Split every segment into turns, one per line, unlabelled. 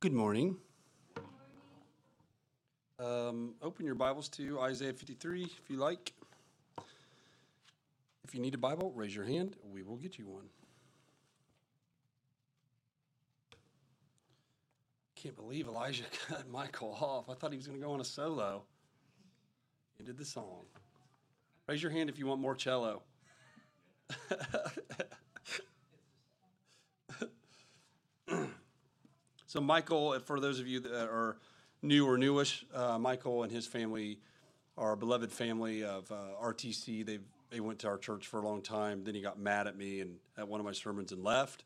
Good morning. Um, open your Bibles to Isaiah 53 if you like. If you need a Bible, raise your hand. We will get you one. Can't believe Elijah cut Michael off. I thought he was going to go on a solo. Did the song. Raise your hand if you want more cello. So Michael, for those of you that are new or newish, uh, Michael and his family are a beloved family of uh, RTC. They they went to our church for a long time. Then he got mad at me and at one of my sermons and left.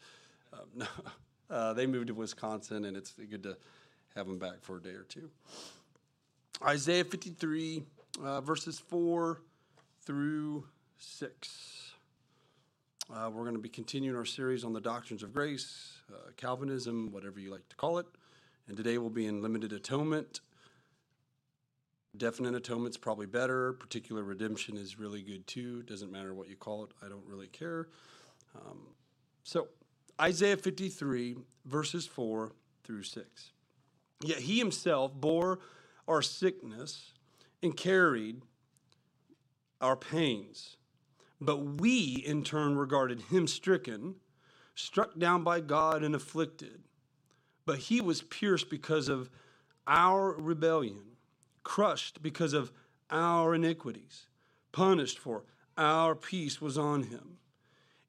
Um, uh, they moved to Wisconsin, and it's good to have them back for a day or two. Isaiah 53, uh, verses 4 through 6. Uh, we're going to be continuing our series on the doctrines of grace, uh, Calvinism, whatever you like to call it. And today we'll be in limited atonement. Definite atonement's probably better. Particular redemption is really good too. Doesn't matter what you call it. I don't really care. Um, so, Isaiah 53, verses 4 through 6. Yet he himself bore our sickness and carried our pains. But we, in turn, regarded him stricken, struck down by God, and afflicted. But he was pierced because of our rebellion, crushed because of our iniquities, punished for our peace was on him.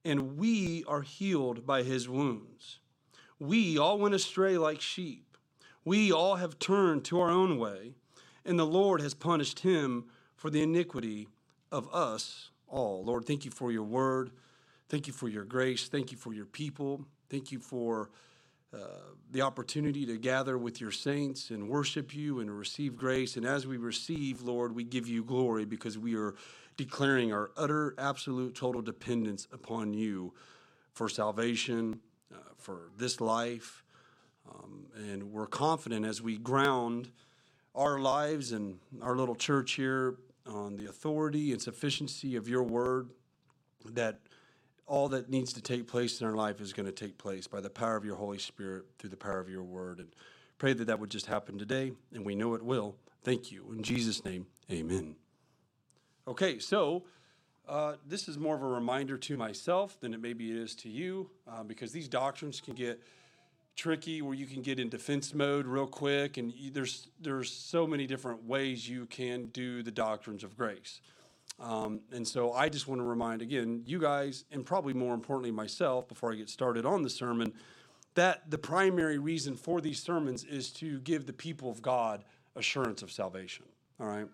And we are healed by his wounds. We all went astray like sheep. We all have turned to our own way, and the Lord has punished him for the iniquity of us all. Lord, thank you for your word. Thank you for your grace. Thank you for your people. Thank you for uh, the opportunity to gather with your saints and worship you and receive grace. And as we receive, Lord, we give you glory because we are declaring our utter, absolute, total dependence upon you for salvation, uh, for this life. Um, and we're confident as we ground our lives and our little church here on the authority and sufficiency of your word that all that needs to take place in our life is going to take place by the power of your Holy Spirit through the power of your word. And pray that that would just happen today, and we know it will. Thank you. In Jesus' name, amen. Okay, so uh, this is more of a reminder to myself than it maybe it is to you, uh, because these doctrines can get tricky where you can get in defense mode real quick and you, there's there's so many different ways you can do the doctrines of grace. Um, and so i just want to remind again you guys and probably more importantly myself before i get started on the sermon that the primary reason for these sermons is to give the people of god assurance of salvation all right?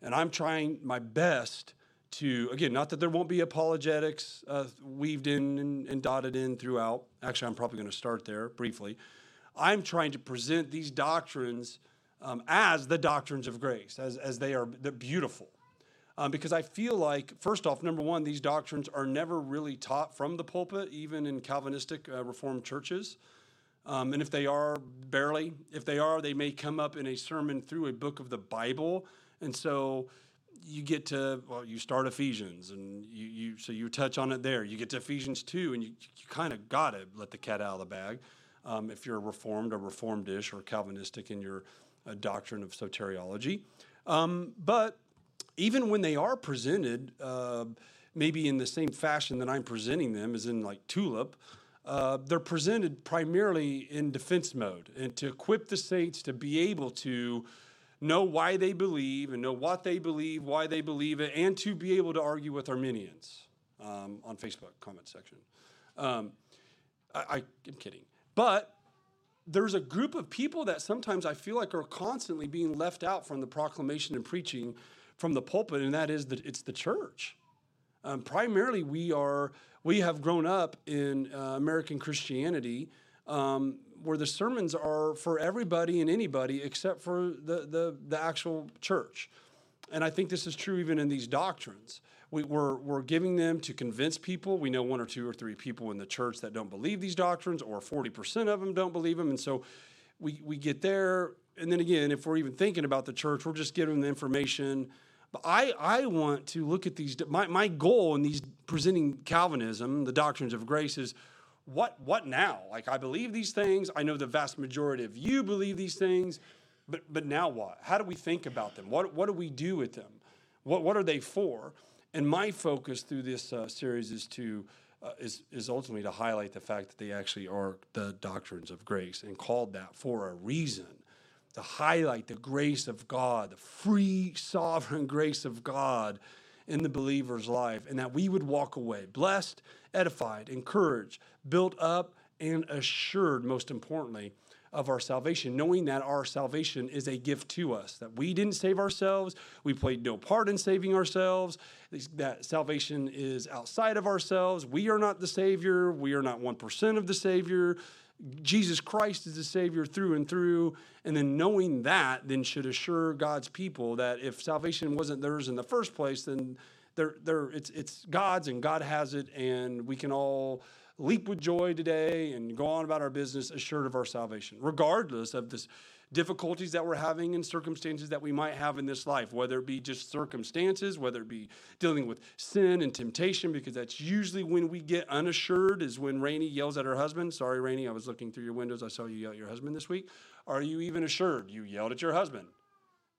And i'm trying my best to again not that there won't be apologetics uh, weaved in and, and, dotted in throughout. Actually i'm probably going to start there briefly. I'm trying to present these doctrines um, as the doctrines of grace as, as they are they're beautiful. Um, because i feel like first off number one these doctrines are never really taught from the pulpit even in calvinistic uh, reformed churches. Um, and if they are barely. If they are they may come up in a sermon through a book of the bible. And so you get to well you start ephesians and you, you so you touch on it there. You get to ephesians 2 and you, you kind of got to let the cat out of the bag um, if you're a reformed or reformed-ish or calvinistic in your uh, doctrine of soteriology. Um, but even when they are presented uh, maybe in the same fashion that i'm presenting them as in like tulip uh, they're presented primarily in defense mode and to equip the saints to be able to know why they believe and know what they believe, why they believe it, and to be able to argue with Arminians um, on Facebook comment section. Um, I, am kidding, but there's a group of people that sometimes I feel like are constantly being left out from the proclamation and preaching from the pulpit, and that is that it's the church. Um, primarily, we are we have grown up in uh, American Christianity um, where the sermons are for everybody and anybody except for the, the, the actual church. And I think this is true even in these doctrines. We, we're, we're giving them to convince people. We know one or two or three people in the church that don't believe these doctrines, or 40% of them don't believe them. And so we, we get there. And then again, if we're even thinking about the church, we're just giving them the information. But I, I want to look at these. My, my goal in these presenting Calvinism, the doctrines of grace, is what what now? Like I believe these things. I know the vast majority of you believe these things, but but now what? How do we think about them? What what do we do with them? What what are they for? And my focus through this uh, series is to uh, is is ultimately to highlight the fact that they actually are the doctrines of grace and called that for a reason to highlight the grace of God, the free sovereign grace of God in the believer's life, and that we would walk away blessed, edified, encouraged, built up, and assured, most importantly, of our salvation, knowing that our salvation is a gift to us, that we didn't save ourselves, we played no part in saving ourselves, that salvation is outside of ourselves. We are not the Savior, we are not 1% of the Savior. Jesus Christ is the Savior through and through. And then knowing that then should assure God's people that if salvation wasn't theirs in the first place, then they're, they're, it's, it's God's and God has it, and we can all leap with joy today and go on about our business assured of our salvation, regardless of this difficulties that we're having and circumstances that we might have in this life, whether it be just circumstances, whether it be dealing with sin and temptation, because that's usually when we get unassured, is when Rainey yells at her husband. Sorry, Rainey, I was looking through your windows. I saw you yell at your husband this week. Are you even assured? You yelled at your husband.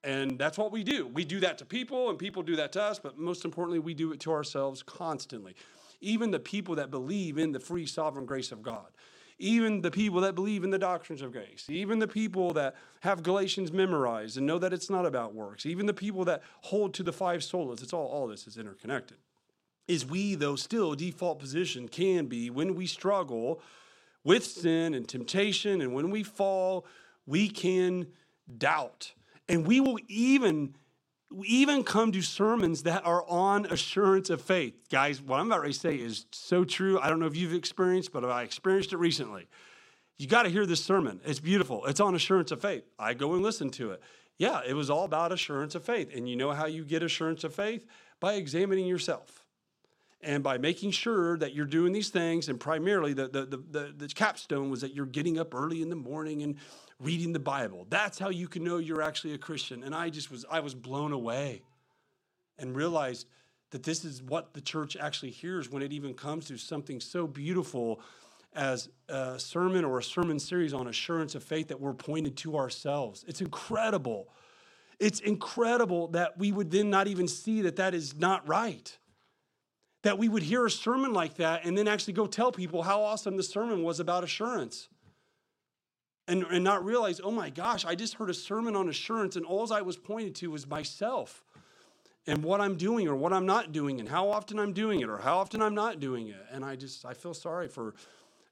And that's what we do. We do that to people, and people do that to us, but most importantly, we do it to ourselves constantly. Even the people that believe in the free sovereign grace of God even the people that believe in the doctrines of grace, even the people that have Galatians memorized and know that it's not about works, even the people that hold to the five solas, it's all, all this is interconnected. Is we, though, still default position can be when we struggle with sin and temptation, and when we fall, we can doubt. And we will even even come to sermons that are on assurance of faith. Guys, what I'm about to say is so true. I don't know if you've experienced, but I experienced it recently. You got to hear this sermon. It's beautiful. It's on assurance of faith. I go and listen to it. Yeah, it was all about assurance of faith. And you know how you get assurance of faith? By examining yourself and by making sure that you're doing these things. And primarily, the, the, the, the, the capstone was that you're getting up early in the morning and reading the Bible. That's how you can know you're actually a Christian. And I just was, I was blown away and realized that this is what the church actually hears when it even comes to something so beautiful as a sermon or a sermon series on assurance of faith that we're pointed to ourselves. It's incredible. It's incredible that we would then not even see that that is not right. That we would hear a sermon like that and then actually go tell people how awesome the sermon was about assurance and, and not realize, oh my gosh, I just heard a sermon on assurance, and all I was pointed to was myself and what I'm doing or what I'm not doing, and how often I'm doing it or how often I'm not doing it. And I just, I feel sorry for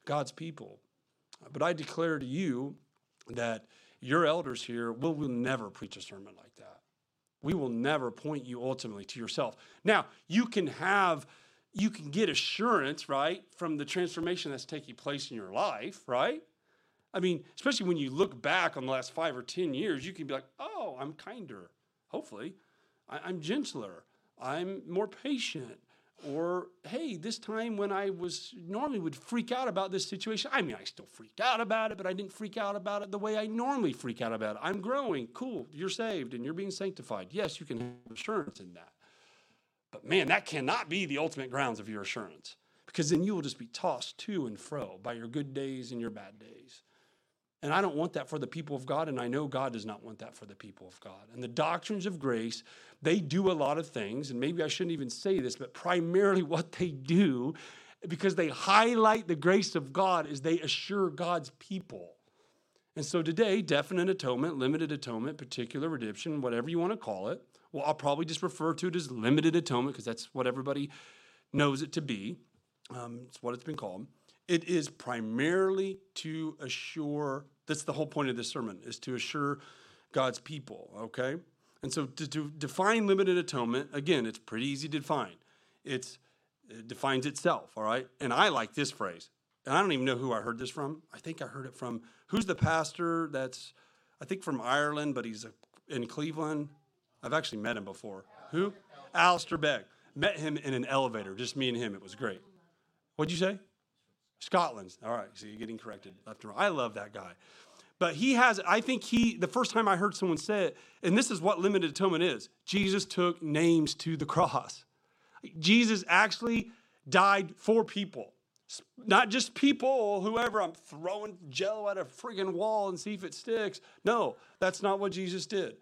God's people. But I declare to you that your elders here will, will never preach a sermon like that. We will never point you ultimately to yourself. Now, you can have, you can get assurance, right, from the transformation that's taking place in your life, right? I mean, especially when you look back on the last five or 10 years, you can be like, oh, I'm kinder, hopefully. I, am gentler. I'm more patient. Or, hey, this time when I was normally would freak out about this situation, I mean, I still freaked out about it, but I didn't freak out about it the way I normally freak out about it. I'm growing. Cool. You're saved and you're being sanctified. Yes, you can have assurance in that. But man, that cannot be the ultimate grounds of your assurance because then you will just be tossed to and fro by your good days and your bad days. And I don't want that for the people of God, and I know God does not want that for the people of God. And the doctrines of grace, they do a lot of things, and maybe I shouldn't even say this, but primarily what they do, because they highlight the grace of God, is they assure God's people. And so today, definite atonement, limited atonement, particular redemption, whatever you want to call it, well, I'll probably just refer to it as limited atonement because that's what everybody knows it to be. Um, it's what it's been called. It is primarily to assure that's the whole point of this sermon is to assure God's people, okay? And so to, to define limited atonement, again, it's pretty easy to define. It's, it defines itself, all right? And I like this phrase. And I don't even know who I heard this from. I think I heard it from who's the pastor that's, I think from Ireland, but he's in Cleveland. I've actually met him before. Who? Alistair Begg. Met him in an elevator, just me and him. It was great. What'd you say? Scotland. All right, so you're getting corrected left and right. I love that guy. But he has, I think he, the first time I heard someone say it, and this is what limited atonement is Jesus took names to the cross. Jesus actually died for people. Not just people, whoever, I'm throwing jello at a friggin' wall and see if it sticks. No, that's not what Jesus did.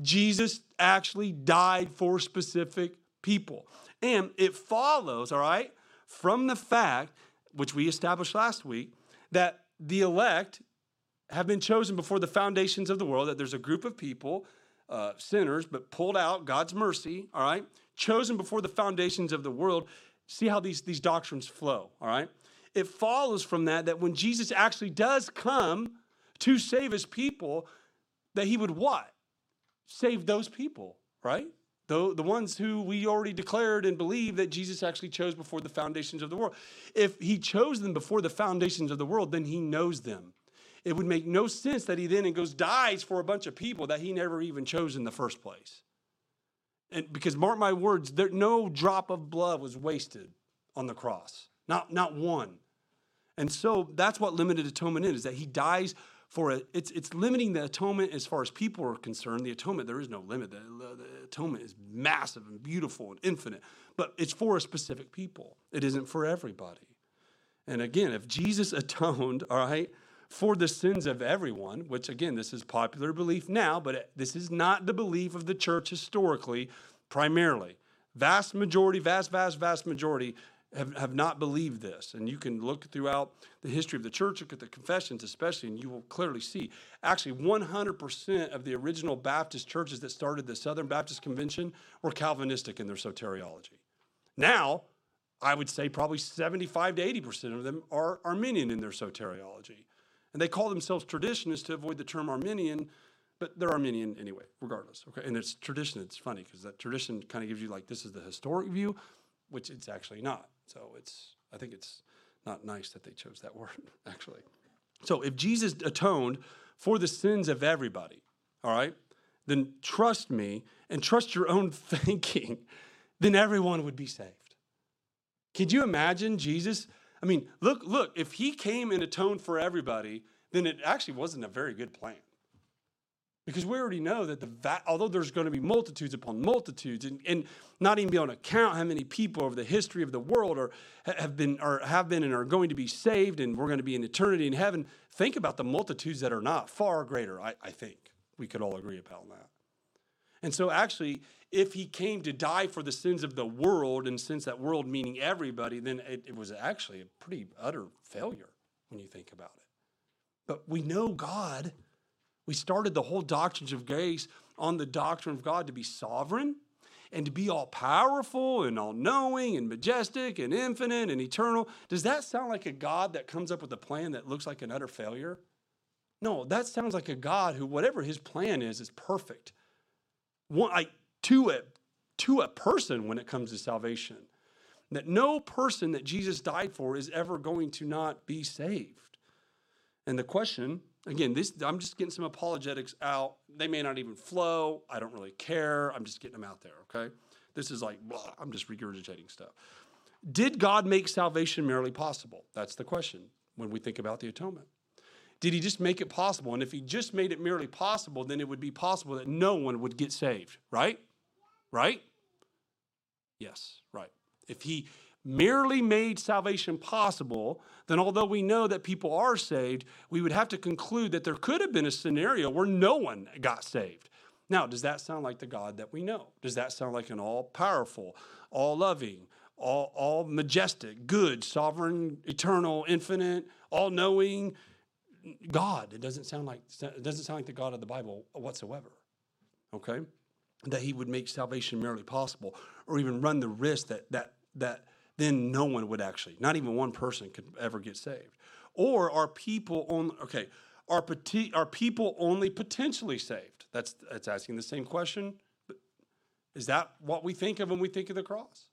Jesus actually died for specific people. And it follows, all right, from the fact, which we established last week, that the elect have been chosen before the foundations of the world, that there's a group of people, uh, sinners, but pulled out, God's mercy, all right, chosen before the foundations of the world. See how these, these doctrines flow, all right? It follows from that that when Jesus actually does come to save his people, that he would what? Save those people, right? The, the ones who we already declared and believe that Jesus actually chose before the foundations of the world. If he chose them before the foundations of the world, then he knows them. It would make no sense that he then and goes dies for a bunch of people that he never even chose in the first place. And because mark my words, there no drop of blood was wasted on the cross. Not not one. And so that's what limited atonement is, that he dies for it. It's, it's limiting the atonement as far as people are concerned. The atonement, there is no limit. The, the atonement is massive and beautiful and infinite, but it's for a specific people. It isn't for everybody. And again, if Jesus atoned, all right, for the sins of everyone, which again, this is popular belief now, but this is not the belief of the church historically, primarily. Vast majority, vast, vast, vast majority have, have not believed this. And you can look throughout the history of the church, look at the confessions especially, and you will clearly see. Actually, 100% of the original Baptist churches that started the Southern Baptist Convention were Calvinistic in their soteriology. Now, I would say probably 75 to 80% of them are Arminian in their soteriology. And they call themselves traditionists to avoid the term Arminian, but they're Arminian anyway, regardless. Okay, and it's tradition. It's funny because that tradition kind of gives you like this is the historic view, which it's actually not. So it's I think it's not nice that they chose that word actually. So if Jesus atoned for the sins of everybody, all right, then trust me and trust your own thinking, then everyone would be saved. Could you imagine Jesus I mean, look, look, if he came and atoned for everybody, then it actually wasn't a very good plan. Because we already know that the va- although there's going to be multitudes upon multitudes, and, and not even be able to count how many people over the history of the world are have been or have been and are going to be saved, and we're going to be in eternity in heaven. Think about the multitudes that are not far greater. I, I think we could all agree upon that. And so, actually, if he came to die for the sins of the world, and since that world meaning everybody, then it, it, was actually a pretty utter failure when you think about it. But we know God. We started the whole doctrines of grace on the doctrine of God to be sovereign and to be all powerful and all knowing and majestic and infinite and eternal. Does that sound like a God that comes up with a plan that looks like an utter failure? No, that sounds like a God who, whatever his plan is, is perfect. One, I, to a, to a person when it comes to salvation. That no person that Jesus died for is ever going to not be saved. And the question, again, this I'm just getting some apologetics out. They may not even flow. I don't really care. I'm just getting them out there, okay? This is like, blah, I'm just regurgitating stuff. Did God make salvation merely possible? That's the question when we think about the atonement. Did he just make it possible? And if he just made it merely possible, then it would be possible that no one would get saved, right? Right? Yes, right. If he merely made salvation possible, then although we know that people are saved, we would have to conclude that there could have been a scenario where no one got saved. Now, does that sound like the God that we know? Does that sound like an all powerful, all loving, all, all majestic, good, sovereign, eternal, infinite, all knowing God? It doesn't sound like it doesn't sound like the God of the Bible whatsoever. Okay? that he would make salvation merely possible, or even run the risk that that that then no one would actually, not even one person could ever get saved. Or are people on okay, are, are people only potentially saved? That's that's asking the same question. But is that what we think of when we think of the cross?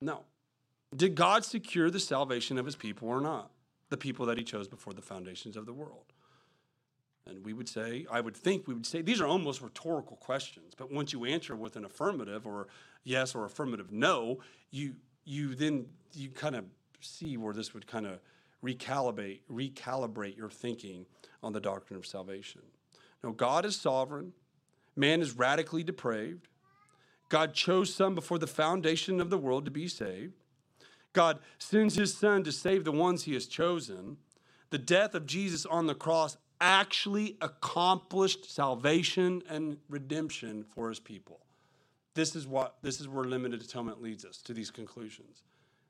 No. Did God secure the salvation of his people or not? The people that he chose before the foundations of the world. And we would say, I would think we would say, these are almost rhetorical questions. But once you answer with an affirmative or yes or affirmative no, you you then you kind of see where this would kind of recalibrate recalibrate your thinking on the doctrine of salvation. Now, God is sovereign. Man is radically depraved. God chose some before the foundation of the world to be saved. God sends his son to save the ones he has chosen. The death of Jesus on the cross actually accomplished salvation and redemption for his people. This is what this is where limited atonement leads us to these conclusions.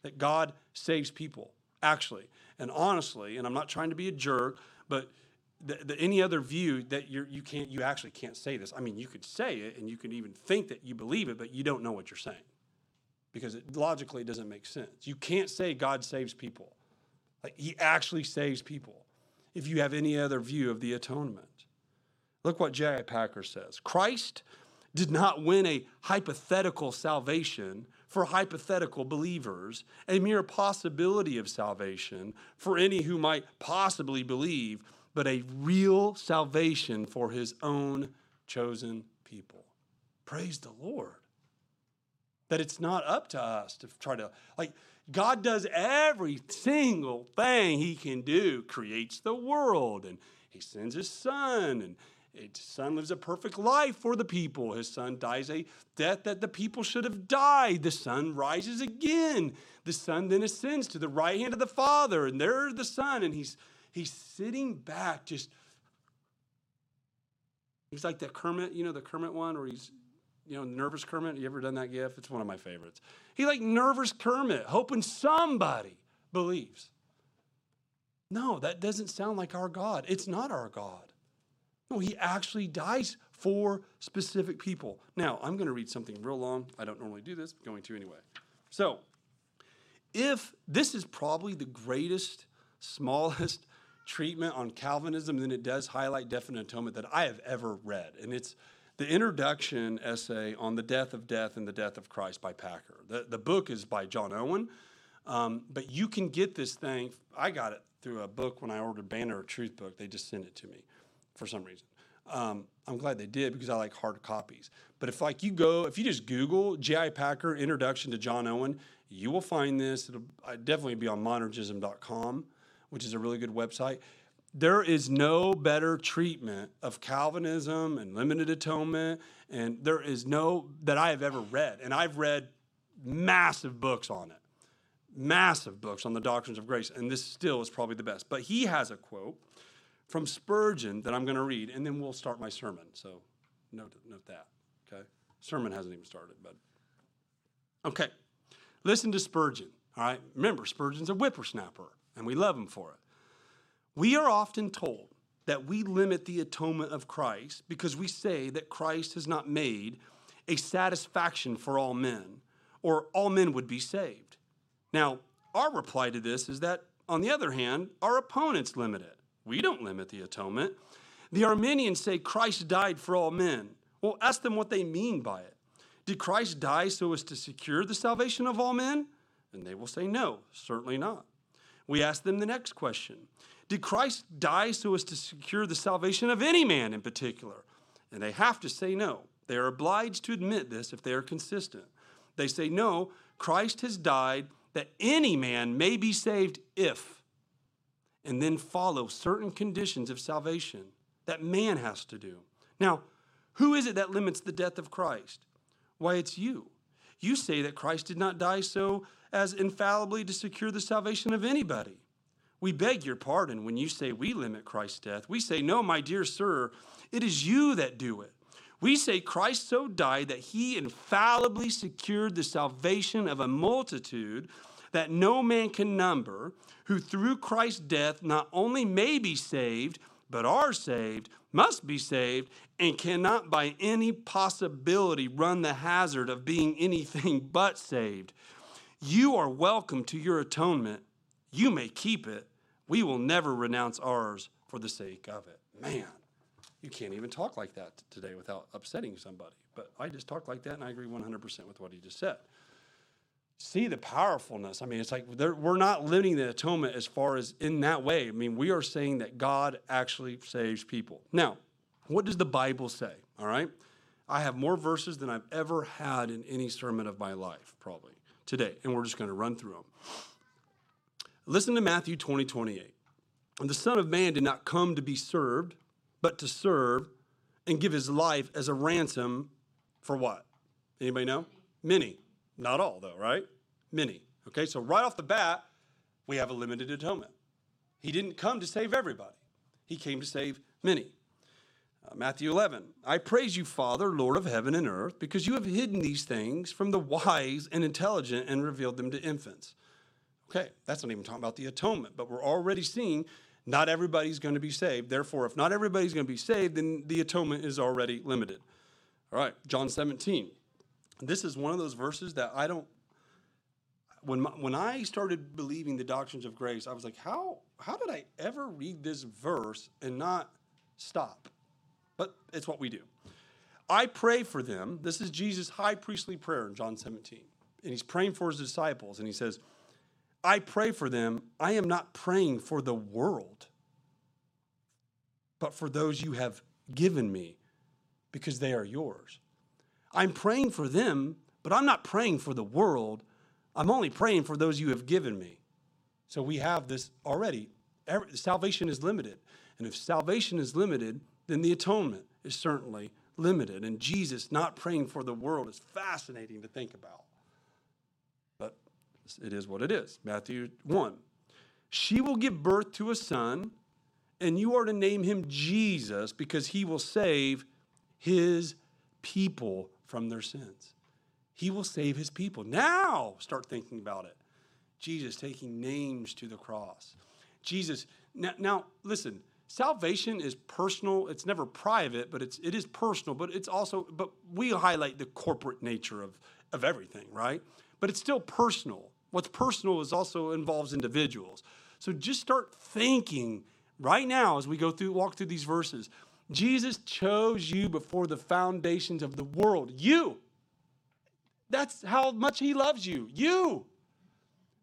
That God saves people, actually. And honestly, and I'm not trying to be a jerk, but the, the, any other view that you're, you can't you actually can't say this. I mean, you could say it and you can even think that you believe it, but you don't know what you're saying because it logically doesn't make sense. You can't say God saves people. Like he actually saves people if you have any other view of the atonement. Look what J.I. Packer says. Christ did not win a hypothetical salvation for hypothetical believers, a mere possibility of salvation for any who might possibly believe, but a real salvation for his own chosen people. Praise the Lord. That it's not up to us to try to, like, God does every single thing he can do, creates the world, and he sends his son, and his son lives a perfect life for the people. His son dies a death that the people should have died. The son rises again. The son then ascends to the right hand of the Father, and there's the son, and he's he's sitting back, just he's like that Kermit, you know, the Kermit one where he's you know, nervous Kermit. You ever done that gif? It's one of my favorites. He like nervous Kermit, hoping somebody believes. No, that doesn't sound like our God. It's not our God. No, he actually dies for specific people. Now, I'm going to read something real long. I don't normally do this, I'm going to anyway. So, if this is probably the greatest, smallest treatment on Calvinism, then it does highlight definite atonement that I have ever read. And it's the introduction essay on the death of death in the death of Christ by Packer. The, the book is by John Owen, um, but you can get this thing. I got it through a book when I ordered Banner of Truth book. They just sent it to me for some reason. Um, I'm glad they did because I like hard copies. But if like you go, if you just Google J.I. Packer Introduction to John Owen, you will find this. It'll definitely be on monergism.com, which is a really good website there is no better treatment of Calvinism and limited atonement, and there is no that I have ever read. And I've read massive books on it, massive books on the doctrines of grace, and this still is probably the best. But he has a quote from Spurgeon that I'm going to read, and then we'll start my sermon. So note, note that, okay? Sermon hasn't even started, but okay. Listen to Spurgeon, all right? Remember, Spurgeon's a whippersnapper, and we love him for it. We are often told that we limit the atonement of Christ because we say that Christ has not made a satisfaction for all men, or all men would be saved. Now, our reply to this is that, on the other hand, our opponents limit it. We don't limit the atonement. The Arminians say Christ died for all men. Well, ask them what they mean by it. Did Christ die so as to secure the salvation of all men? And they will say, no, certainly not. We ask them the next question did Christ die so as to secure the salvation of any man in particular? And they have to say no. They are obliged to admit this if they are consistent. They say, no, Christ has died that any man may be saved if, and then follow certain conditions of salvation that man has to do. Now, who is it that limits the death of Christ? Why, it's you. You say that Christ did not die so as infallibly to secure the salvation of anybody. We beg your pardon when you say we limit Christ's death. We say, no, my dear sir, it is you that do it. We say Christ so died that he infallibly secured the salvation of a multitude that no man can number, who through Christ's death not only may be saved, but are saved, must be saved, and cannot by any possibility run the hazard of being anything but saved. You are welcome to your atonement you may keep it. We will never renounce ours for the sake of it. Man, you can't even talk like that today without upsetting somebody. But I just talk like that, and I agree 100% with what he just said. See the powerfulness. I mean, it's like we're not limiting the atonement as far as in that way. I mean, we are saying that God actually saves people. Now, what does the Bible say? All right. I have more verses than I've ever had in any sermon of my life, probably today, and we're just going to run through them. Listen to Matthew 20, 28. And the Son of Man did not come to be served, but to serve and give his life as a ransom for what? Anybody know? Many. Not all, though, right? Many. Okay, so right off the bat, we have a limited atonement. He didn't come to save everybody, He came to save many. Uh, Matthew 11, I praise you, Father, Lord of heaven and earth, because you have hidden these things from the wise and intelligent and revealed them to infants. Okay, that's not even talking about the atonement, but we're already seeing not everybody's going to be saved. Therefore, if not everybody's going to be saved, then the atonement is already limited. All right, John 17. This is one of those verses that I don't. When, my, when I started believing the doctrines of grace, I was like, how, how did I ever read this verse and not stop? But it's what we do. I pray for them. This is Jesus' high priestly prayer in John 17. And he's praying for his disciples. And he says, I pray for them. I am not praying for the world, but for those you have given me because they are yours. I'm praying for them, but I'm not praying for the world. I'm only praying for those you have given me. So we have this already. Salvation is limited. And if salvation is limited, then the atonement is certainly limited. And Jesus not praying for the world is fascinating to think about. But it is what it is. Matthew 1. She will give birth to a son, and you are to name him Jesus because he will save his people from their sins. He will save his people. Now start thinking about it. Jesus taking names to the cross. Jesus, now, now listen, salvation is personal. It's never private, but it's it is personal, but it's also, but we highlight the corporate nature of, of everything, right? But it's still personal. What's personal is also involves individuals. So just start thinking right now as we go through, walk through these verses. Jesus chose you before the foundations of the world. You. That's how much he loves you. You.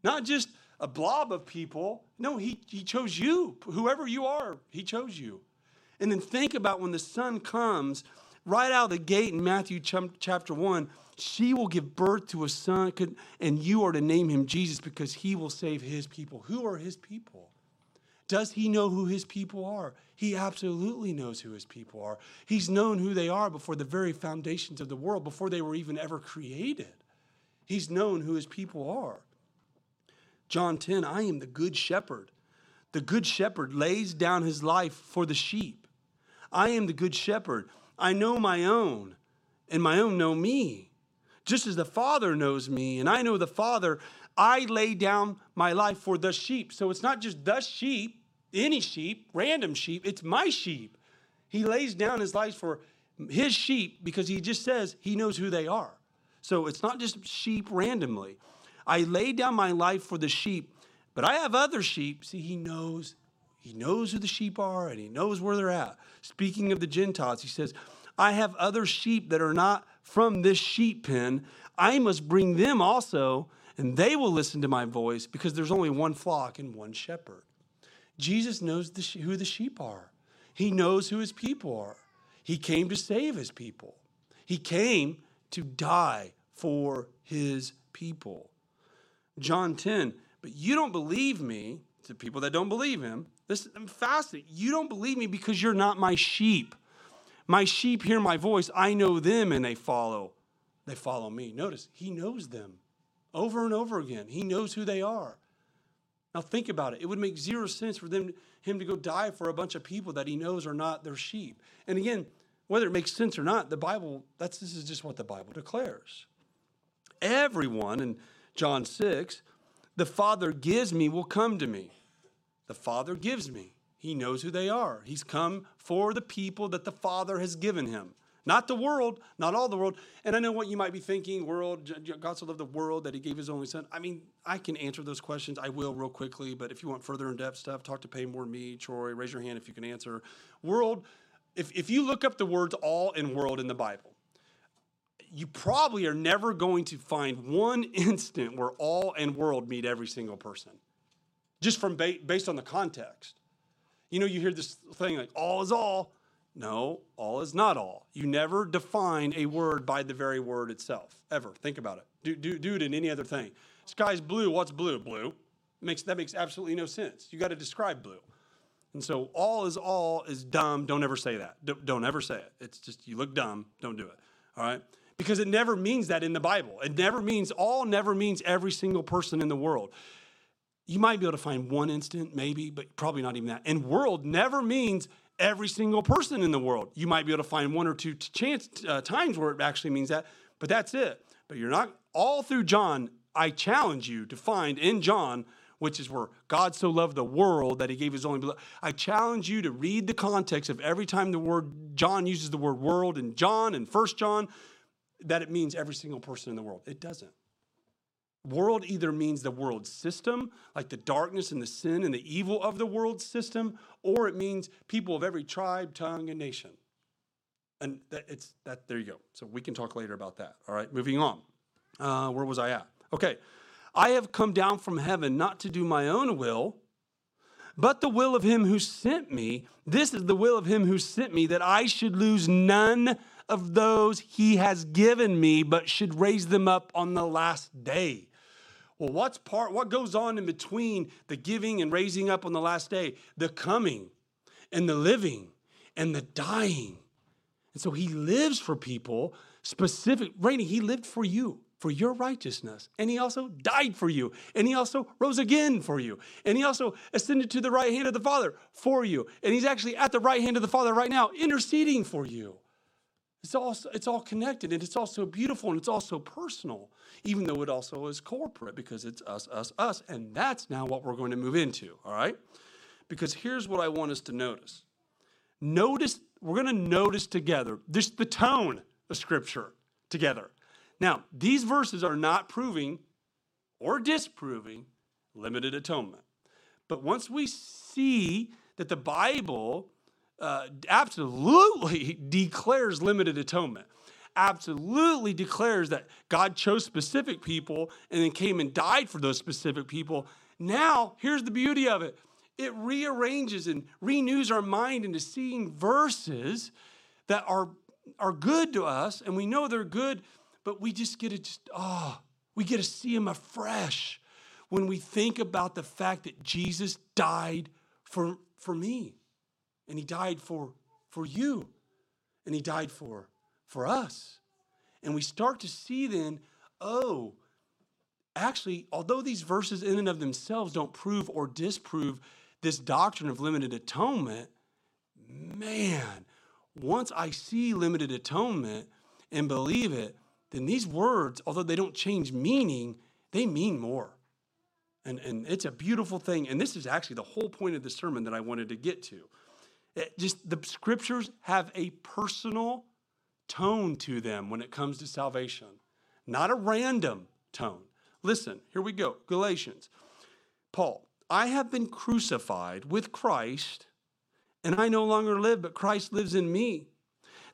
Not just a blob of people. No, he, he chose you. Whoever you are, he chose you. And then think about when the son comes right out of the gate in Matthew chapter 1 she will give birth to a son, and you are to name him Jesus because he will save his people. Who are his people? Does he know who his people are? He absolutely knows who his people are. He's known who they are before the very foundations of the world, before they were even ever created. He's known who his people are. John 10 I am the good shepherd. The good shepherd lays down his life for the sheep. I am the good shepherd. I know my own, and my own know me. Just as the Father knows me, and I know the Father, I lay down my life for the sheep. So it's not just the sheep, any sheep, random sheep, it's my sheep. He lays down his life for his sheep because he just says he knows who they are. So it's not just sheep randomly. I lay down my life for the sheep, but I have other sheep. See, he knows. He knows who the sheep are and he knows where they're at. Speaking of the Gentiles, he says, I have other sheep that are not from this sheep pen. I must bring them also and they will listen to my voice because there's only one flock and one shepherd. Jesus knows the, who the sheep are, he knows who his people are. He came to save his people, he came to die for his people. John 10, but you don't believe me, to people that don't believe him. This is fascinating. You don't believe me because you're not my sheep. My sheep hear my voice. I know them and they follow. They follow me. Notice, he knows them over and over again. He knows who they are. Now think about it. It would make zero sense for them him to go die for a bunch of people that he knows are not their sheep. And again, whether it makes sense or not, the Bible, that's this is just what the Bible declares. Everyone in John 6, the Father gives me will come to me. The Father gives me. He knows who they are. He's come for the people that the Father has given him. Not the world, not all the world. And I know what you might be thinking world, God so loved the world that he gave his only son. I mean, I can answer those questions. I will real quickly, but if you want further in depth stuff, talk to Pay More Me, Troy, raise your hand if you can answer. World, if, if you look up the words all and world in the Bible, you probably are never going to find one instant where all and world meet every single person, just from ba- based on the context. You know, you hear this thing like all is all. No, all is not all. You never define a word by the very word itself, ever. Think about it. Do, do, do it in any other thing. Sky's blue. What's blue? Blue. makes, that makes absolutely no sense. You got to describe blue. And so all is all is dumb. Don't ever say that. Don't, don't ever say it. It's just, you look dumb. Don't do it. All right? because it never means that in the Bible. It never means, all never means every single person in the world. You might be able to find one instant, maybe, but probably not even that. And world never means every single person in the world. You might be able to find one or two chance, uh, times where it actually means that, but that's it. But you're not, all through John, I challenge you to find in John, which is where God so loved the world that he gave his only beloved. I challenge you to read the context of every time the word John uses the word world in John and First John, that it means every single person in the world. It doesn't. World either means the world system, like the darkness and the sin and the evil of the world system, or it means people of every tribe, tongue, and nation. And that, it's that. There you go. So we can talk later about that. All right. Moving on. Uh, where was I at? Okay. I have come down from heaven not to do my own will, but the will of him who sent me. This is the will of him who sent me, that I should lose none of those he has given me, but should raise them up on the last day. Well, what's part what goes on in between the giving and raising up on the last day? The coming and the living and the dying. And so he lives for people specific. Rainey, he lived for you, for your righteousness. And he also died for you. And he also rose again for you. And he also ascended to the right hand of the Father for you. And he's actually at the right hand of the Father right now, interceding for you. It's all, it's all connected and it's also beautiful and it's also personal, even though it also is corporate because it's us, us, us. And that's now what we're going to move into, all right? Because here's what I want us to notice. Notice, we're going to notice together this the tone of Scripture together. Now, these verses are not proving or disproving limited atonement. But once we see that the Bible uh, absolutely declares limited atonement. Absolutely declares that God chose specific people and then came and died for those specific people. Now, here's the beauty of it. It rearranges and renews our mind into seeing verses that are, are good to us, and we know they're good, but we just get to just, oh, we get to see them afresh when we think about the fact that Jesus died for, for me and he died for for you. And he died for for us. And we start to see then oh actually although these verses in and of themselves don't prove or disprove this doctrine of limited atonement man once i see limited atonement and believe it then these words although they don't change meaning they mean more. And, and it's a beautiful thing. And this is actually the whole point of the sermon that i wanted to get to just the scriptures have a personal tone to them when it comes to salvation, not a random tone. Listen, here we go. Galatians. Paul, I have been crucified with Christ, and I no longer live, but Christ lives in me.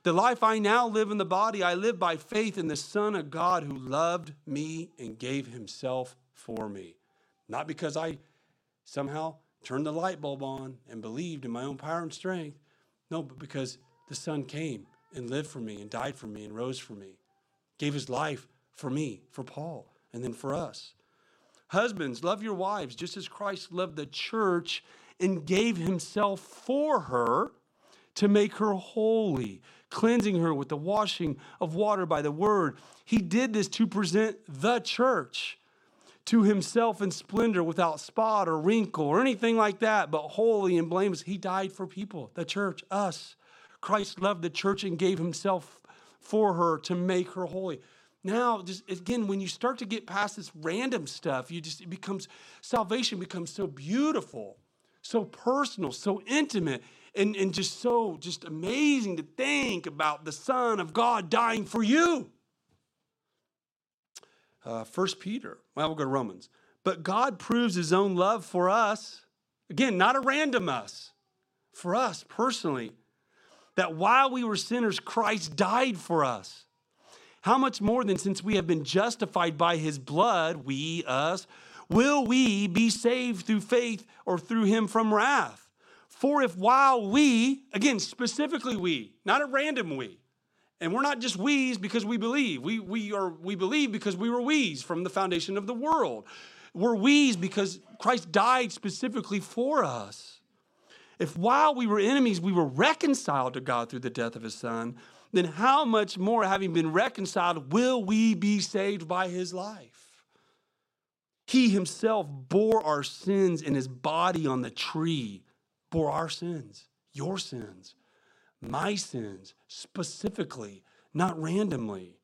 The life I now live in the body, I live by faith in the Son of God who loved me and gave himself for me. Not because I somehow turned the light bulb on and believed in my own power and strength. No, but because the Son came and lived for me and died for me and rose for me, gave his life for me, for Paul, and then for us. Husbands, love your wives just as Christ loved the church and gave himself for her to make her holy, cleansing her with the washing of water by the word. He did this to present the church to himself in splendor without spot or wrinkle or anything like that, but holy and blameless. He died for people, the church, us. Christ loved the church and gave himself for her to make her holy. Now, just again, when you start to get past this random stuff, you just it becomes salvation becomes so beautiful, so personal, so intimate, and, and just so just amazing to think about the Son of God dying for you. Uh, First Peter. Well, we'll go to Romans. But God proves his own love for us. Again, not a random us, for us personally, that while we were sinners, Christ died for us. How much more than since we have been justified by his blood, we, us, will we be saved through faith or through him from wrath? For if while we, again, specifically we, not a random we, and we're not just we's because we believe. We, we, are, we believe because we were we's from the foundation of the world. We're we's because Christ died specifically for us. If while we were enemies, we were reconciled to God through the death of his son, then how much more, having been reconciled, will we be saved by his life? He himself bore our sins in his body on the tree, bore our sins, your sins, my sins, specifically, not randomly.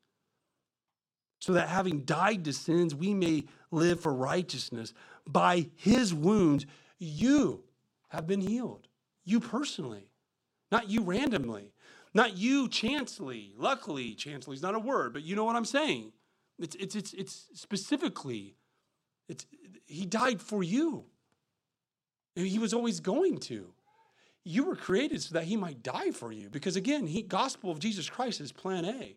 So that having died to sins, we may live for righteousness. By his wounds, you have been healed. You personally, not you randomly. Not you, chancely. Luckily, chancely is not a word, but you know what I'm saying. It's, it's, it's, it's specifically, it's, he died for you. He was always going to. You were created so that he might die for you. Because again, he gospel of Jesus Christ is plan A.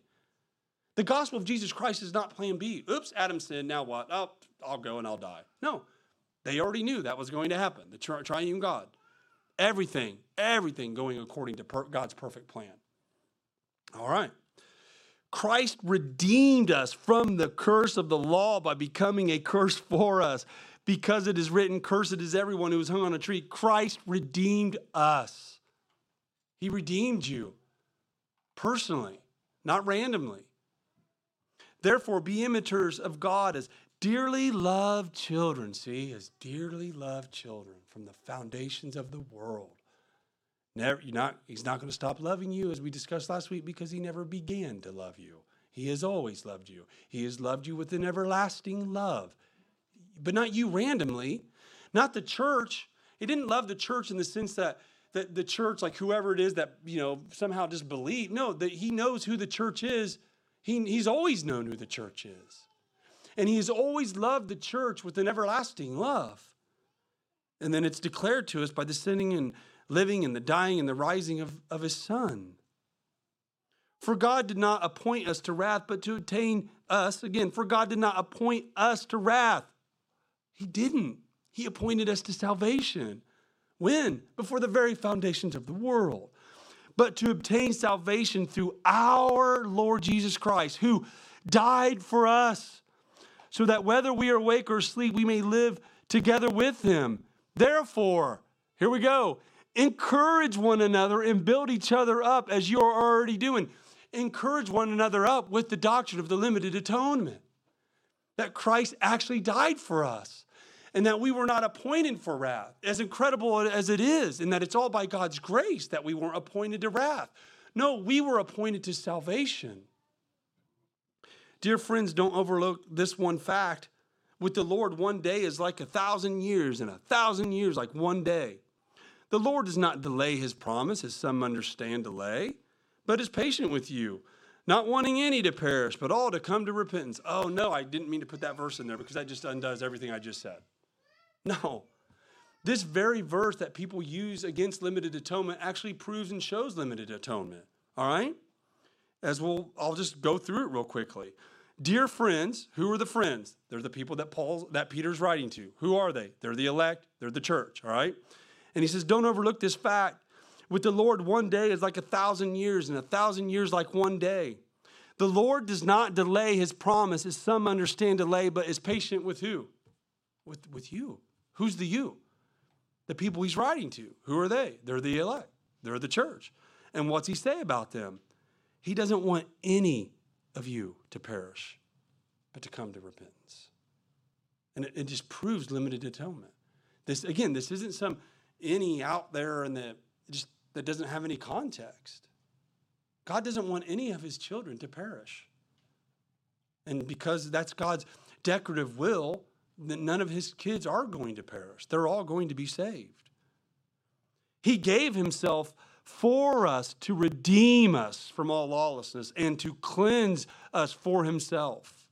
The gospel of Jesus Christ is not plan B. Oops, Adam sinned, now what? Oh, I'll go and I'll die. No, they already knew that was going to happen. The tri- triune God. Everything, everything going according to per- God's perfect plan. All right. Christ redeemed us from the curse of the law by becoming a curse for us. Because it is written, Cursed is everyone who is hung on a tree. Christ redeemed us. He redeemed you personally, not randomly. Therefore, be imitators of God as dearly loved children. See, as dearly loved children from the foundations of the world. Never, not, he's not going to stop loving you, as we discussed last week, because he never began to love you. He has always loved you. He has loved you with an everlasting love, but not you randomly, not the church. He didn't love the church in the sense that that the church, like whoever it is that you know somehow just believe. No, that he knows who the church is. He, he's always known who the church is, and he has always loved the church with an everlasting love. And then it's declared to us by the sending and living and the dying and the rising of, of his son. For God did not appoint us to wrath, but to attain us. Again, for God did not appoint us to wrath. He didn't. He appointed us to salvation. When? Before the very foundations of the world. But to obtain salvation through our Lord Jesus Christ, who died for us, so that whether we are awake or asleep, we may live together with him. Therefore, here we go encourage one another and build each other up as you're already doing. Encourage one another up with the doctrine of the limited atonement that Christ actually died for us and that we were not appointed for wrath, as incredible as it is, and that it's all by God's grace that we weren't appointed to wrath. No, we were appointed to salvation. Dear friends, don't overlook this one fact. With the Lord, one day is like a thousand years, and a thousand years like one day. The Lord does not delay his promise, as some understand delay, but is patient with you, not wanting any to perish, but all to come to repentance. Oh, no, I didn't mean to put that verse in there because that just undoes everything I just said. No. This very verse that people use against limited atonement actually proves and shows limited atonement. All right? As we'll, I'll just go through it real quickly. Dear friends, who are the friends? They're the people that Paul that Peter's writing to. Who are they? They're the elect, they're the church, all right? And he says, Don't overlook this fact. With the Lord, one day is like a thousand years, and a thousand years like one day. The Lord does not delay his promise, as some understand delay, but is patient with who? With, with you. Who's the you? The people he's writing to. Who are they? They're the elect, they're the church. And what's he say about them? He doesn't want any of you to perish, but to come to repentance. And it, it just proves limited atonement. This again, this isn't some any out there in the just that doesn't have any context. God doesn't want any of his children to perish. And because that's God's decretive will, that none of his kids are going to perish. They're all going to be saved. He gave himself for us to redeem us from all lawlessness and to cleanse us for himself.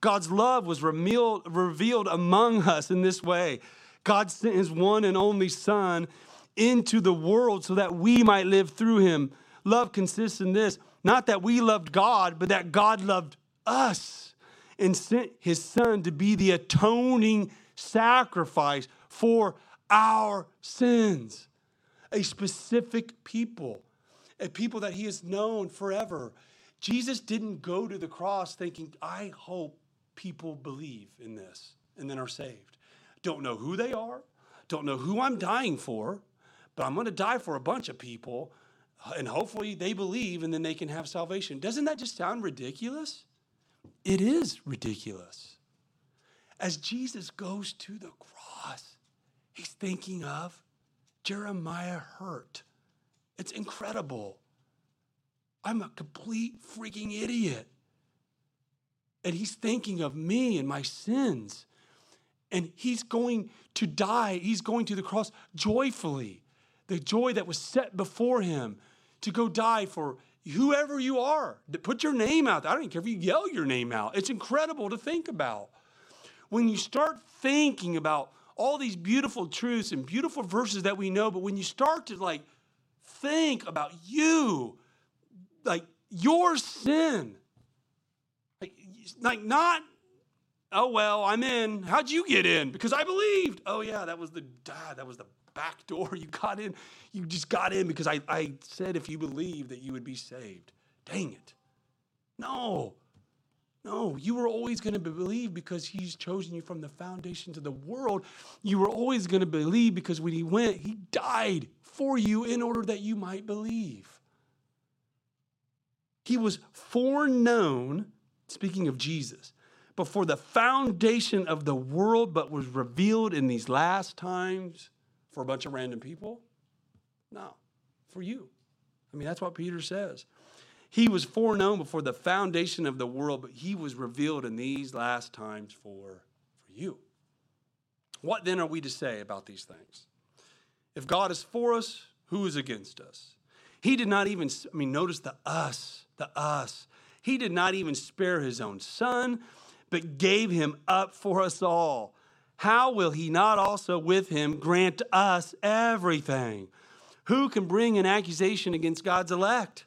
God's love was revealed, among us in this way God sent his one and only Son into the world so that we might live through him. Love consists in this not that we loved God, but that God loved us and sent his Son to be the atoning sacrifice for our sins. A specific people, a people that he has known forever. Jesus didn't go to the cross thinking, I hope people believe in this and then are saved. Don't know who they are, don't know who I'm dying for, but I'm going to die for a bunch of people. and hopefully they believe and then they can have salvation. Doesn't that just sound ridiculous? It is ridiculous. As Jesus goes to the cross, he's thinking of Jeremiah hurt. It's incredible. I'm a complete freaking idiot. And he's thinking of me and my sins. And he's going to die. He's going to the cross joyfully. The joy that was set before him to go die for whoever you are. Put your name out. I don't even care if you yell your name out. It's incredible to think about. When you start thinking about all these beautiful truths and beautiful verses that we know, but when you start to like think about you, like your sin, like, like not oh well i'm in how'd you get in because i believed oh yeah that was the ah, that was the back door. You got in you just got in because I, I said if you believe that you would be saved. Dang it. No. No you were always going to believe because he's chosen you from the foundations of the world. You were always going to believe because when he went he died for you in order that you might believe. He was foreknown speaking of jesus before the foundation of the world, but was revealed in these last times for a bunch of random people? No, for you. I mean, that's what Peter says. He was foreknown before the foundation of the world, but he was revealed in these last times for, for you. What then are we to say about these things? If God is for us, who is against us? He did not even, I mean, notice the us, the us. He did not even spare his own son, but gave him up for us all. How will he not also with him grant us everything? Who can bring an accusation against God's elect?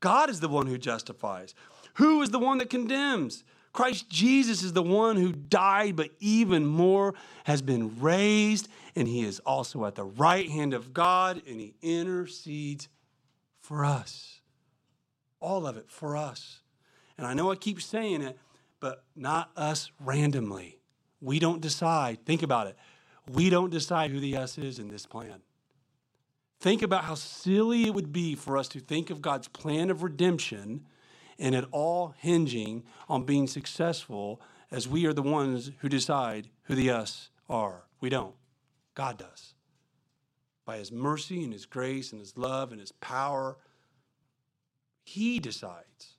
God is the one who justifies. Who is the one that condemns? Christ Jesus is the one who died, but even more has been raised, and he is also at the right hand of God, and he intercedes for us. All of it for us. And I know I keep saying it, but not us randomly. We don't decide. Think about it. We don't decide who the us is in this plan. Think about how silly it would be for us to think of God's plan of redemption and it all hinging on being successful as we are the ones who decide who the us are. We don't. God does. By his mercy and his grace and his love and his power, he decides.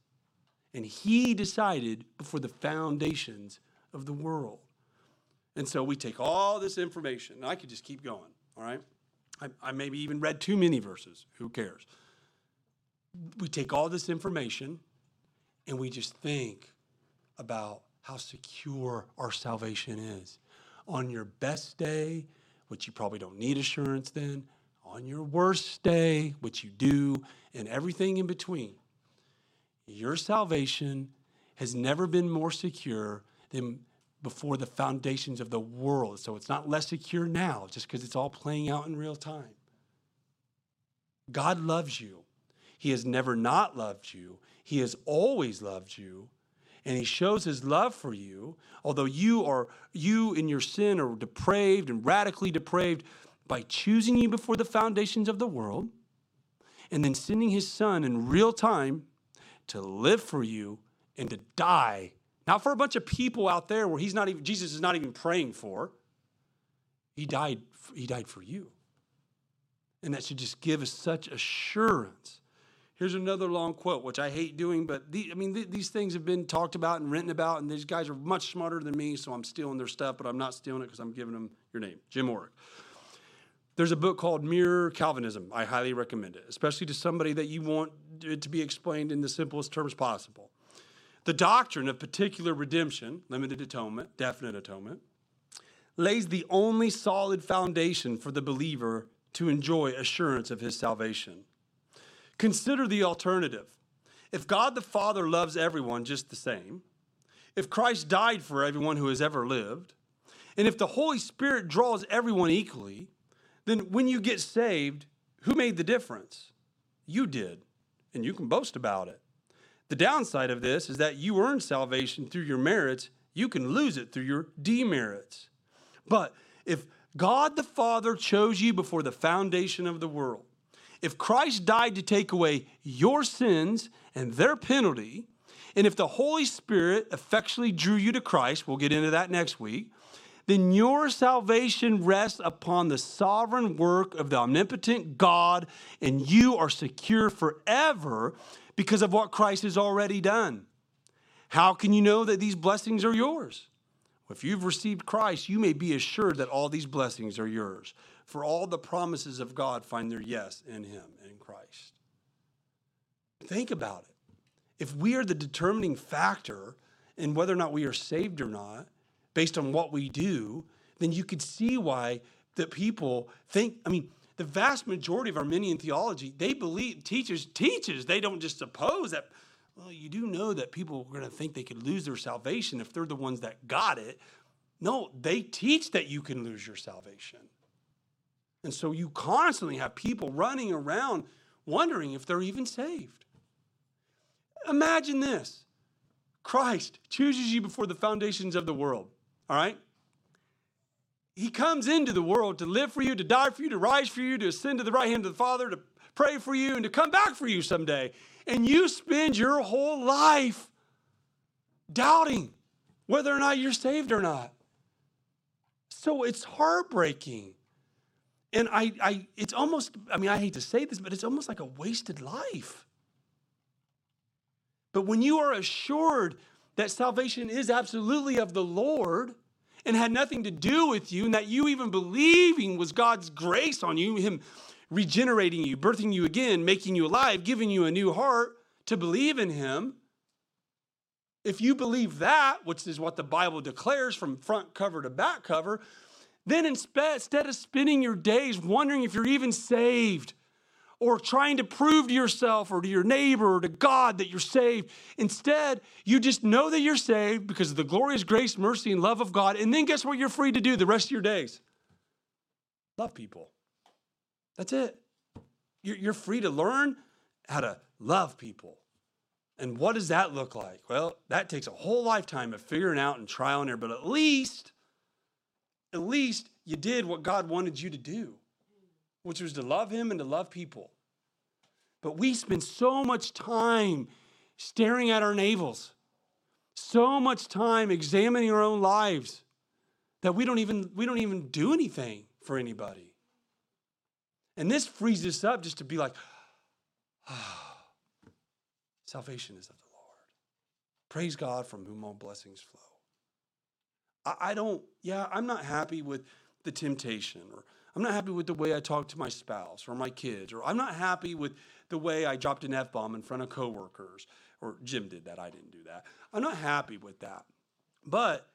And he decided before the foundations of the world. And so we take all this information, and I could just keep going, all right? I, I maybe even read too many verses. Who cares? We take all this information and we just think about how secure our salvation is. On your best day, which you probably don't need assurance then, on your worst day, which you do, and everything in between, your salvation has never been more secure than before the foundations of the world. So it's not less secure now just because it's all playing out in real time. God loves you. He has never not loved you. He has always loved you. And he shows his love for you, although you are you in your sin are depraved and radically depraved by choosing you before the foundations of the world and then sending his son in real time to live for you and to die, not for a bunch of people out there where he's not even Jesus is not even praying for. He died, he died for you. And that should just give us such assurance. Here's another long quote, which I hate doing, but the, I mean, these things have been talked about and written about, and these guys are much smarter than me, so I'm stealing their stuff, but I'm not stealing it because I'm giving them your name, Jim Orrick. There's a book called Mere Calvinism. I highly recommend it, especially to somebody that you want it to be explained in the simplest terms possible. The doctrine of particular redemption, limited atonement, definite atonement, lays the only solid foundation for the believer to enjoy assurance of his salvation. Consider the alternative. If God the Father loves everyone just the same, if Christ died for everyone who has ever lived, and if the Holy Spirit draws everyone equally, then when you get saved, who made the difference? You did, and you can boast about it. The downside of this is that you earn salvation through your merits, you can lose it through your demerits. But if God the Father chose you before the foundation of the world, if Christ died to take away your sins and their penalty, and if the Holy Spirit effectually drew you to Christ, we'll get into that next week, then your salvation rests upon the sovereign work of the omnipotent God, and you are secure forever because of what Christ has already done. How can you know that these blessings are yours? If you've received Christ, you may be assured that all these blessings are yours. For all the promises of God find their yes in Him, in Christ. Think about it. If we are the determining factor in whether or not we are saved or not, based on what we do, then you could see why the people think, I mean, the vast majority of Arminian theology, they believe, teachers, teaches, they don't just suppose that, well, you do know that people are going to think they could lose their salvation if they're the ones that got it. No, they teach that you can lose your salvation. And so you constantly have people running around wondering if they're even saved. Imagine this Christ chooses you before the foundations of the world, all right? He comes into the world to live for you, to die for you, to rise for you, to ascend to the right hand of the Father, to pray for you, and to come back for you someday. And you spend your whole life doubting whether or not you're saved or not. So it's heartbreaking. And I, I, it's almost, I mean, I hate to say this, but it's almost like a wasted life. But when you are assured that salvation is absolutely of the Lord, and had nothing to do with you, and that you even believing was God's grace on you, Him regenerating you, birthing you again, making you alive, giving you a new heart to believe in Him. If you believe that, which is what the Bible declares from front cover to back cover, then instead of spending your days wondering if you're even saved, or trying to prove to yourself or to your neighbor or to God that you're saved. Instead, you just know that you're saved because of the glorious grace, mercy, and love of God. And then guess what you're free to do the rest of your days? Love people. That's it. You're free to learn how to love people. And what does that look like? Well, that takes a whole lifetime of figuring out and trial and error, but at least, at least you did what God wanted you to do which was to love Him and to love people. But we spend so much time staring at our navels, so much time examining our own lives that we don't even, we don't even do anything for anybody. And this frees us up just to be like, ah, salvation is of the Lord. Praise God from whom all blessings flow. I, I don't, yeah, I'm not happy with the temptation or I'm not happy with the way I talk to my spouse or my kids, or I'm not happy with the way I dropped an F bomb in front of coworkers, or Jim did that. I didn't do that. I'm not happy with that. But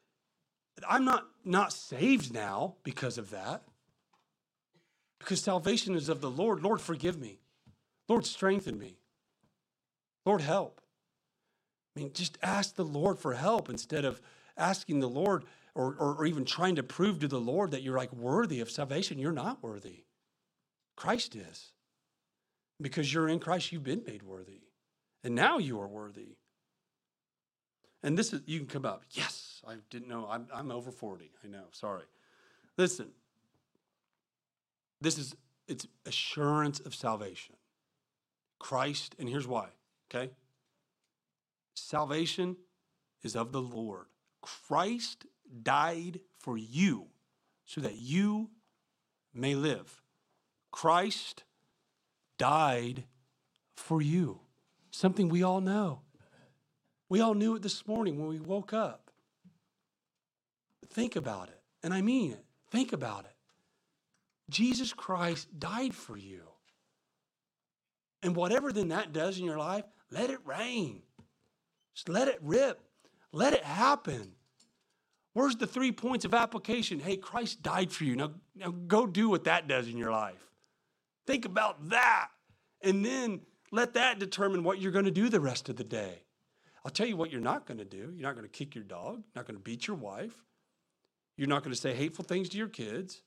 I'm not not saved now because of that. Because salvation is of the Lord. Lord, forgive me. Lord, strengthen me. Lord, help. I mean, just ask the Lord for help instead of asking the Lord or, or, or even trying to prove to the Lord that you're like worthy of salvation. You're not worthy. Christ is. Because you're in Christ, you've been made worthy. And now you are worthy. And this is, you can come up, yes, I didn't know, I'm, I'm over 40. I know, sorry. Listen, this is, it's assurance of salvation. Christ, and here's why, okay? Salvation is of the Lord. Christ died for you so that you may live. Christ died for you. Something we all know. We all knew it this morning when we woke up. Think about it. And I mean it. Think about it. Jesus Christ died for you. And whatever then that does in your life, let it rain. Just let it rip. Let it happen. Where's the three points of application? Hey, Christ died for you. Now, now go do what that does in your life. Think about that. And then let that determine what you're going to do the rest of the day. I'll tell you what you're not going to do. You're not going to kick your dog, not going to beat your wife. You're not going to say hateful things to your kids.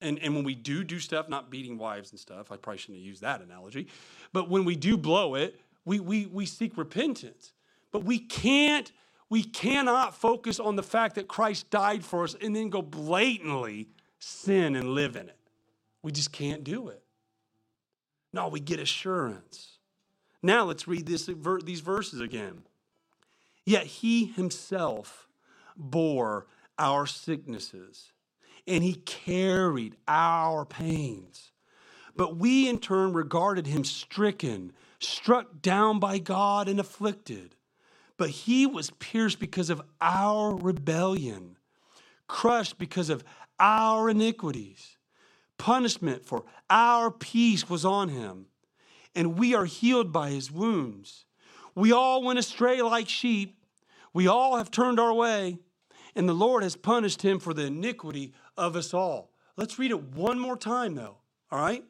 And, and when we do do stuff, not beating wives and stuff, I probably shouldn't have used that analogy, but when we do blow it, we, we, we seek repentance. But we can't we cannot focus on the fact that Christ died for us and then go blatantly sin and live in it. We just can't do it. No, we get assurance. Now let's read this, these verses again. Yet he himself bore our sicknesses and he carried our pains. But we in turn regarded him stricken, struck down by God, and afflicted. But he was pierced because of our rebellion, crushed because of our iniquities. Punishment for our peace was on him, and we are healed by his wounds. We all went astray like sheep. We all have turned our way, and the Lord has punished him for the iniquity of us all. Let's read it one more time, though, all right?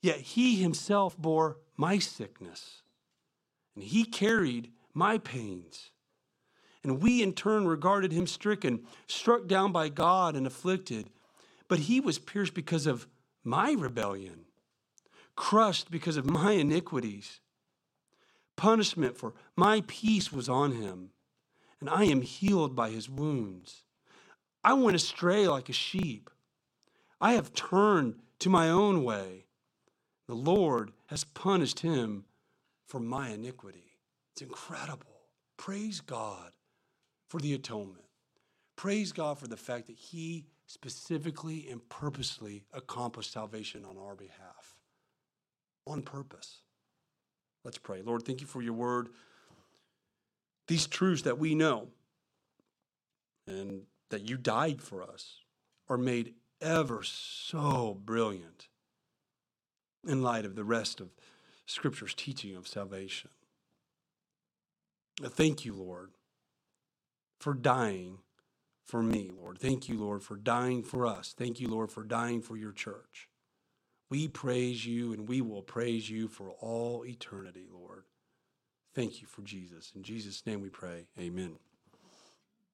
Yet he himself bore my sickness, and he carried my pains. And we in turn regarded him stricken, struck down by God, and afflicted. But he was pierced because of my rebellion, crushed because of my iniquities. Punishment for my peace was on him, and I am healed by his wounds. I went astray like a sheep. I have turned to my own way. The Lord has punished him for my iniquity. It's incredible. Praise God for the atonement. Praise God for the fact that he specifically and purposely accomplished salvation on our behalf. On purpose. Let's pray. Lord, thank you for your word. These truths that we know and that you died for us are made ever so brilliant in light of the rest of Scripture's teaching of salvation. Thank you, Lord, for dying for me, Lord. Thank you, Lord, for dying for us. Thank you, Lord, for dying for your church. We praise you and we will praise you for all eternity, Lord. Thank you for Jesus. In Jesus' name we pray. Amen.